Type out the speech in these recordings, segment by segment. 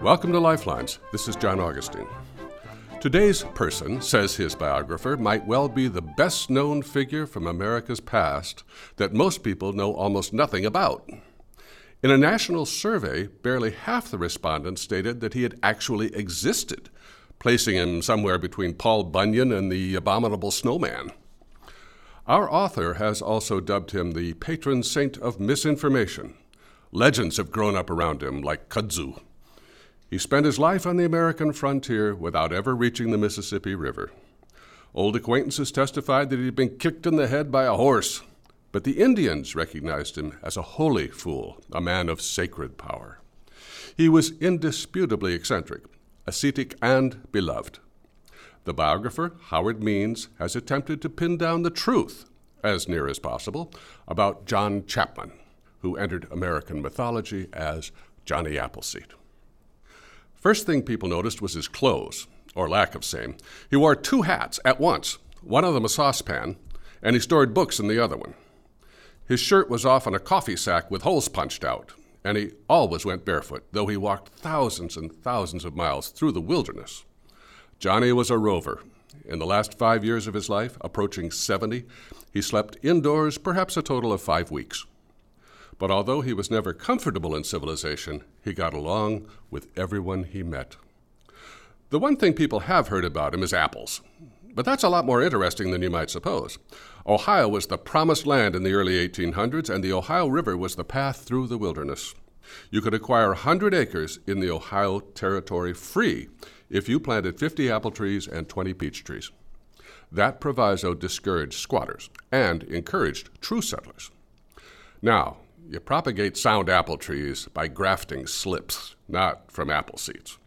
Welcome to Lifelines. This is John Augustine. Today's person, says his biographer, might well be the best known figure from America's past that most people know almost nothing about. In a national survey, barely half the respondents stated that he had actually existed, placing him somewhere between Paul Bunyan and the abominable snowman. Our author has also dubbed him the patron saint of misinformation. Legends have grown up around him, like kudzu. He spent his life on the American frontier without ever reaching the Mississippi River. Old acquaintances testified that he had been kicked in the head by a horse, but the Indians recognized him as a holy fool, a man of sacred power. He was indisputably eccentric, ascetic, and beloved. The biographer, Howard Means, has attempted to pin down the truth, as near as possible, about John Chapman, who entered American mythology as Johnny Appleseed. First thing people noticed was his clothes, or lack of same. He wore two hats at once, one of them a saucepan, and he stored books in the other one. His shirt was often a coffee sack with holes punched out, and he always went barefoot, though he walked thousands and thousands of miles through the wilderness. Johnny was a rover. In the last five years of his life, approaching 70, he slept indoors perhaps a total of five weeks. But although he was never comfortable in civilization, he got along with everyone he met. The one thing people have heard about him is apples. But that's a lot more interesting than you might suppose. Ohio was the promised land in the early 1800s, and the Ohio River was the path through the wilderness. You could acquire 100 acres in the Ohio Territory free if you planted 50 apple trees and 20 peach trees. That proviso discouraged squatters and encouraged true settlers. Now, you propagate sound apple trees by grafting slips, not from apple seeds.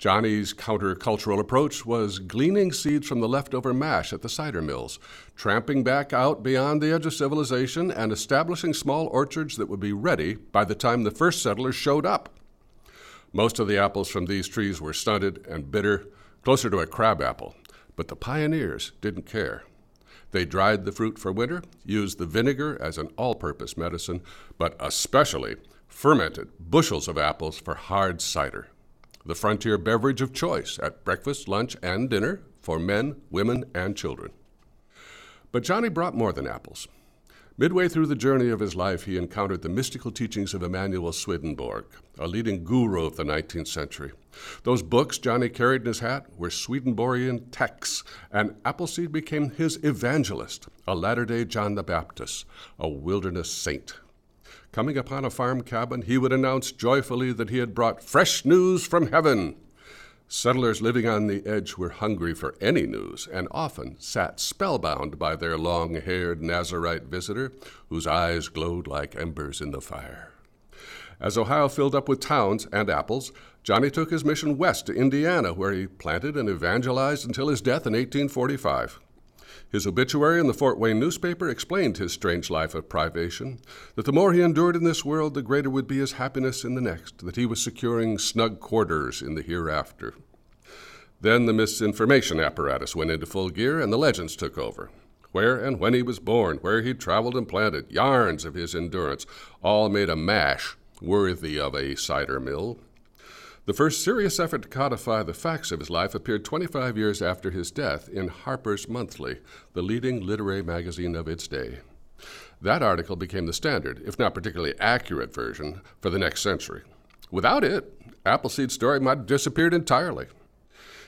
Johnny's countercultural approach was gleaning seeds from the leftover mash at the cider mills, tramping back out beyond the edge of civilization, and establishing small orchards that would be ready by the time the first settlers showed up. Most of the apples from these trees were stunted and bitter, closer to a crabapple, but the pioneers didn't care. They dried the fruit for winter, used the vinegar as an all purpose medicine, but especially fermented bushels of apples for hard cider, the frontier beverage of choice at breakfast, lunch, and dinner for men, women, and children. But Johnny brought more than apples. Midway through the journey of his life, he encountered the mystical teachings of Emanuel Swedenborg, a leading guru of the 19th century. Those books Johnny carried in his hat were Swedenborgian texts, and Appleseed became his evangelist, a latter day John the Baptist, a wilderness saint. Coming upon a farm cabin, he would announce joyfully that he had brought fresh news from heaven. Settlers living on the edge were hungry for any news and often sat spellbound by their long haired Nazarite visitor, whose eyes glowed like embers in the fire. As Ohio filled up with towns and apples, Johnny took his mission west to Indiana, where he planted and evangelized until his death in 1845. His obituary in the Fort Wayne newspaper explained his strange life of privation, that the more he endured in this world, the greater would be his happiness in the next, that he was securing snug quarters in the hereafter. Then the misinformation apparatus went into full gear and the legends took over. Where and when he was born, where he traveled and planted, yarns of his endurance, all made a mash worthy of a cider mill. The first serious effort to codify the facts of his life appeared 25 years after his death in Harper's Monthly, the leading literary magazine of its day. That article became the standard, if not particularly accurate version, for the next century. Without it, Appleseed's story might have disappeared entirely.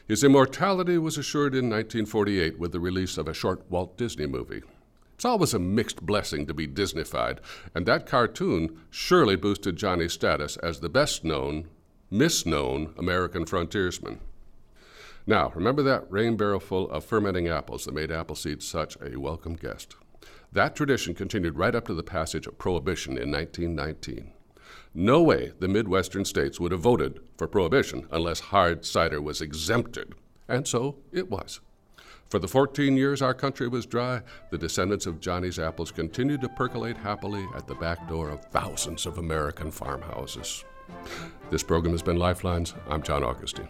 His immortality was assured in 1948 with the release of a short Walt Disney movie. It's always a mixed blessing to be Disneyfied, and that cartoon surely boosted Johnny's status as the best known misknown American frontiersman. Now, remember that rain barrel full of fermenting apples that made Appleseed such a welcome guest. That tradition continued right up to the passage of Prohibition in 1919. No way the Midwestern states would have voted for Prohibition unless hard cider was exempted, and so it was. For the 14 years our country was dry, the descendants of Johnny's apples continued to percolate happily at the back door of thousands of American farmhouses. This program has been Lifelines. I'm John Augustine.